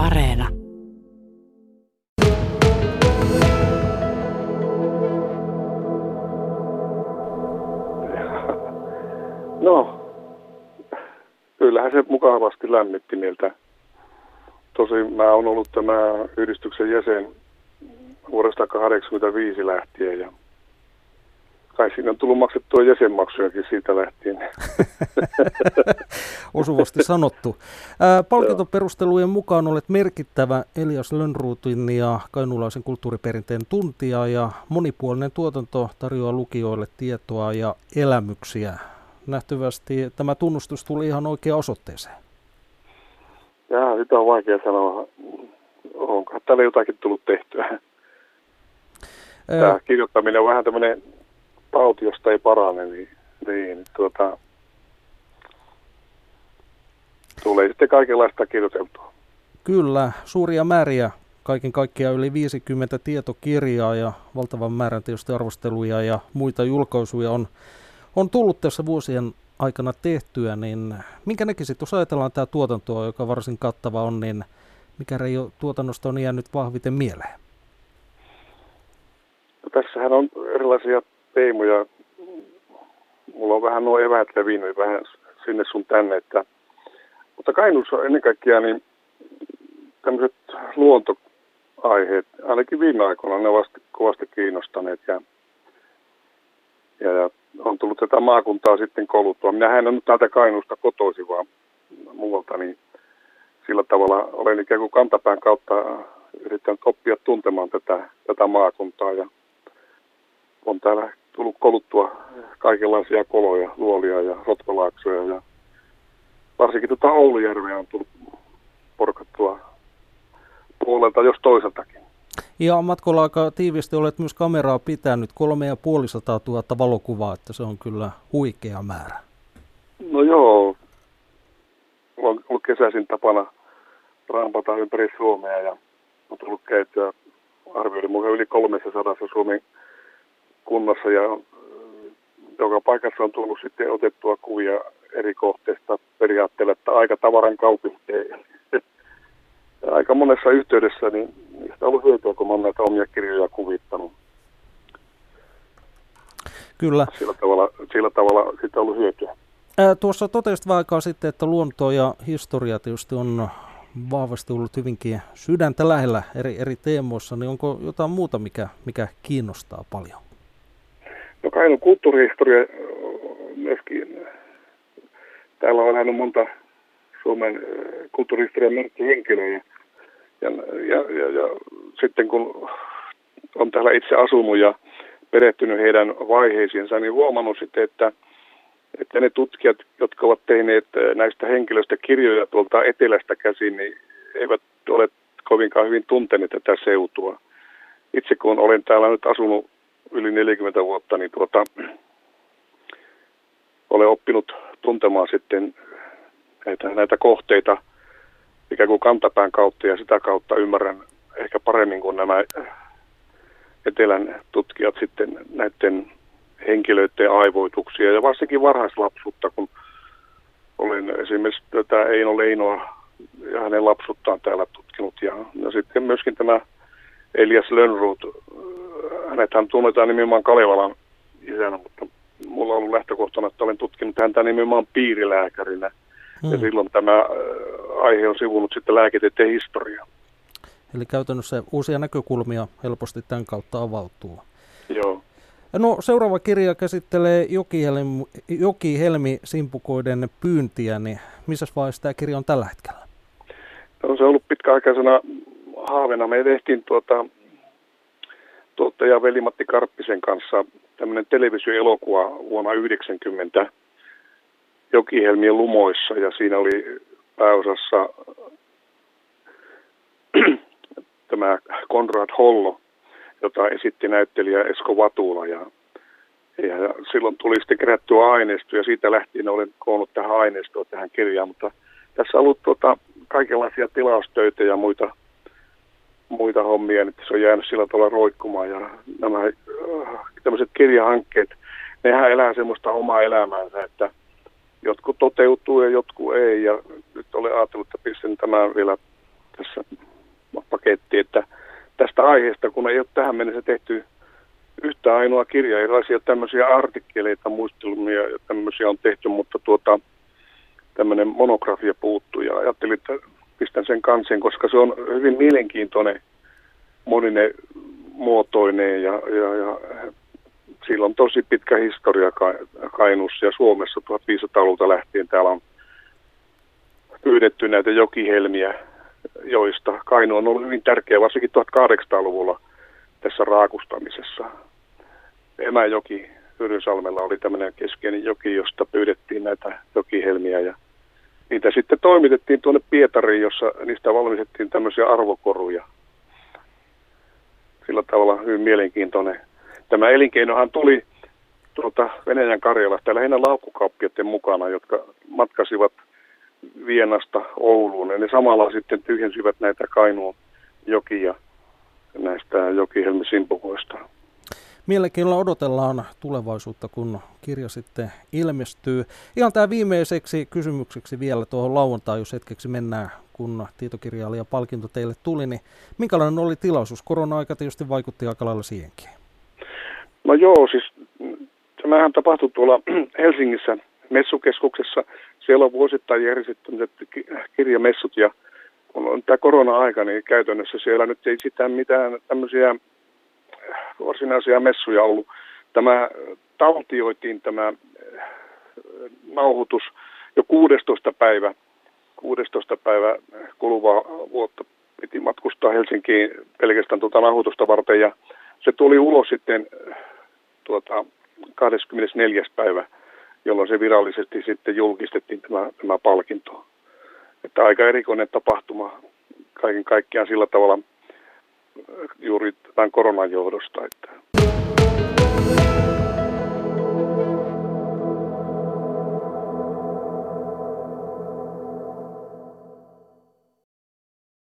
Areena. No, kyllähän se mukavasti lämmitti mieltä. Tosin mä oon ollut tämä yhdistyksen jäsen vuodesta 1985 lähtien ja kai siinä on tullut maksettua jäsenmaksujakin siitä lähtien. Osuvasti sanottu. Ää, palkintoperustelujen mukaan olet merkittävä Elias Lönnruutin ja kainulaisen kulttuuriperinteen tuntija ja monipuolinen tuotanto tarjoaa lukijoille tietoa ja elämyksiä. Nähtävästi tämä tunnustus tuli ihan oikea osoitteeseen. Jaa, sitä on vaikea sanoa. Onko täällä jotakin tullut tehtyä? Tämä kirjoittaminen on vähän tämmöinen tauti, josta ei parane, niin, niin tuota, tulee sitten kaikenlaista kirjoiteltua. Kyllä, suuria määriä, kaiken kaikkiaan yli 50 tietokirjaa ja valtavan määrän tietysti arvosteluja ja muita julkaisuja on, on tullut tässä vuosien aikana tehtyä, niin minkä näkisit, jos ajatellaan tämä tuotantoa, joka varsin kattava on, niin mikä reijo tuotannosta on jäänyt vahviten mieleen? No, tässähän on erilaisia teemoja. Mulla on vähän nuo eväät levinnyt vähän sinne sun tänne, että, mutta Kainuussa on ennen kaikkea niin tämmöiset luontoaiheet, ainakin viime aikoina ne ovat kovasti kiinnostaneet ja, ja, ja on tullut tätä maakuntaa sitten kouluttua. Minä en ole nyt täältä Kainuusta kotoisin, vaan muualta, niin sillä tavalla olen ikään kuin kantapään kautta yrittänyt oppia tuntemaan tätä, tätä maakuntaa ja on täällä tullut koluttua kaikenlaisia koloja, luolia ja rotkolaaksoja ja varsinkin tuota Oulujärveä on tullut porkattua puolelta jos toiseltakin. Ja matkolla aika tiivisti olet myös kameraa pitänyt, kolme ja puolisataa tuhatta valokuvaa, että se on kyllä huikea määrä. No joo, on ollut kesäisin tapana rampata ympäri Suomea ja on tullut käytyä arvioiden mukaan yli 300 Suomen kunnassa ja joka paikassa on tullut sitten otettua kuvia eri kohteista periaatteella, että aika tavaran kaupunki. aika monessa yhteydessä niin niistä on ollut hyötyä, kun olen näitä omia kirjoja kuvittanut. Kyllä. Sillä tavalla, sillä tavalla siitä on ollut hyötyä. Ää, tuossa totesit vähän aikaa sitten, että luonto ja historia tietysti on vahvasti ollut hyvinkin sydäntä lähellä eri, eri teemoissa, niin onko jotain muuta, mikä, mikä kiinnostaa paljon? No Kainon kulttuurihistoria myöskin. Täällä on elänyt monta Suomen kulttuurihistorian merkkihenkilöjä. Ja, ja, ja, ja sitten kun on täällä itse asunut ja perehtynyt heidän vaiheisiinsa, niin huomannut sitten, että, että ne tutkijat, jotka ovat tehneet näistä henkilöistä kirjoja tuolta etelästä käsin, niin eivät ole kovinkaan hyvin tunteneet tätä seutua. Itse kun olen täällä nyt asunut yli 40 vuotta, niin tuota, olen oppinut tuntemaan sitten näitä, näitä kohteita ikään kuin kantapään kautta ja sitä kautta ymmärrän ehkä paremmin kuin nämä etelän tutkijat sitten näiden henkilöiden aivoituksia ja varsinkin varhaislapsuutta, kun olen esimerkiksi tätä Eino Leinoa ja hänen lapsuttaan täällä tutkinut ja, ja sitten myöskin tämä Elias Lönnruut hänethän tunnetaan nimenomaan Kalevalan isänä, mutta mulla on ollut lähtökohtana, että olen tutkinut häntä nimenomaan piirilääkärinä. Hmm. Ja silloin tämä äh, aihe on sivunut sitten lääketieteen historiaa. Eli käytännössä uusia näkökulmia helposti tämän kautta avautuu. Joo. No seuraava kirja käsittelee Jokihelmi, Jokihelmi simpukoiden pyyntiä, niin missä vaiheessa tämä kirja on tällä hetkellä? No, se on ollut pitkäaikaisena haaveena. Me tehtiin tuota tuottaja Veli-Matti Karppisen kanssa tämmöinen televisioelokuva vuonna 1990 Jokihelmien lumoissa ja siinä oli pääosassa tämä Konrad Hollo, jota esitti näyttelijä Esko Vatula ja, ja silloin tuli sitten kerättyä aineistoa ja siitä lähtien olen koonnut tähän aineistoon tähän kirjaan, mutta tässä on ollut tuota, kaikenlaisia tilaustöitä ja muita muita hommia, niin se on jäänyt sillä tavalla roikkumaan. Ja nämä äh, tämmöiset kirjahankkeet, nehän elää semmoista omaa elämäänsä, että jotkut toteutuu ja jotkut ei. Ja nyt olen ajatellut, että pistän tämän vielä tässä paketti, että tästä aiheesta, kun ei ole tähän mennessä tehty yhtä ainoa kirja, erilaisia tämmöisiä artikkeleita, muistelmia ja tämmöisiä on tehty, mutta tuota, tämmöinen monografia puuttuu ja ajattelin, että pistän sen kansen, koska se on hyvin mielenkiintoinen, monine muotoineen ja, ja, ja sillä on tosi pitkä historia Kainuussa ja Suomessa 1500-luvulta lähtien täällä on pyydetty näitä jokihelmiä, joista Kainu on ollut hyvin tärkeä, varsinkin 1800-luvulla tässä raakustamisessa. Emäjoki Hyrynsalmella oli tämmöinen keskeinen joki, josta pyydettiin näitä jokihelmiä ja niitä sitten toimitettiin tuonne Pietariin, jossa niistä valmistettiin tämmöisiä arvokoruja. Sillä tavalla hyvin mielenkiintoinen. Tämä elinkeinohan tuli tuolta Venäjän Karjalasta lähinnä laukkukauppioiden mukana, jotka matkasivat Vienasta Ouluun. Ja ne samalla sitten tyhjensivät näitä Kainuun jokia näistä jokihelmisimpukoista. Mielenkiinnolla odotellaan tulevaisuutta, kun kirja sitten ilmestyy. Ihan tämä viimeiseksi kysymykseksi vielä tuohon lauantai, jos hetkeksi mennään, kun tietokirjailija ja palkinto teille tuli, niin minkälainen oli tilaisuus? Korona-aika tietysti vaikutti aika lailla siihenkin. No joo, siis tämähän tapahtui tuolla Helsingissä messukeskuksessa. Siellä on vuosittain järjestetty kirjamessut ja kun on tämä korona-aika, niin käytännössä siellä nyt ei sitä mitään tämmöisiä varsinaisia messuja ollut. Tämä taltioitiin tämä äh, nauhoitus jo 16. päivä, 16. päivä kuluvaa vuotta piti matkustaa Helsinkiin pelkästään tuota nauhoitusta varten ja se tuli ulos sitten äh, tuota, 24. päivä, jolloin se virallisesti sitten julkistettiin tämä, tämä palkinto. Että aika erikoinen tapahtuma kaiken kaikkiaan sillä tavalla juuri tämän koronan johdosta. Että.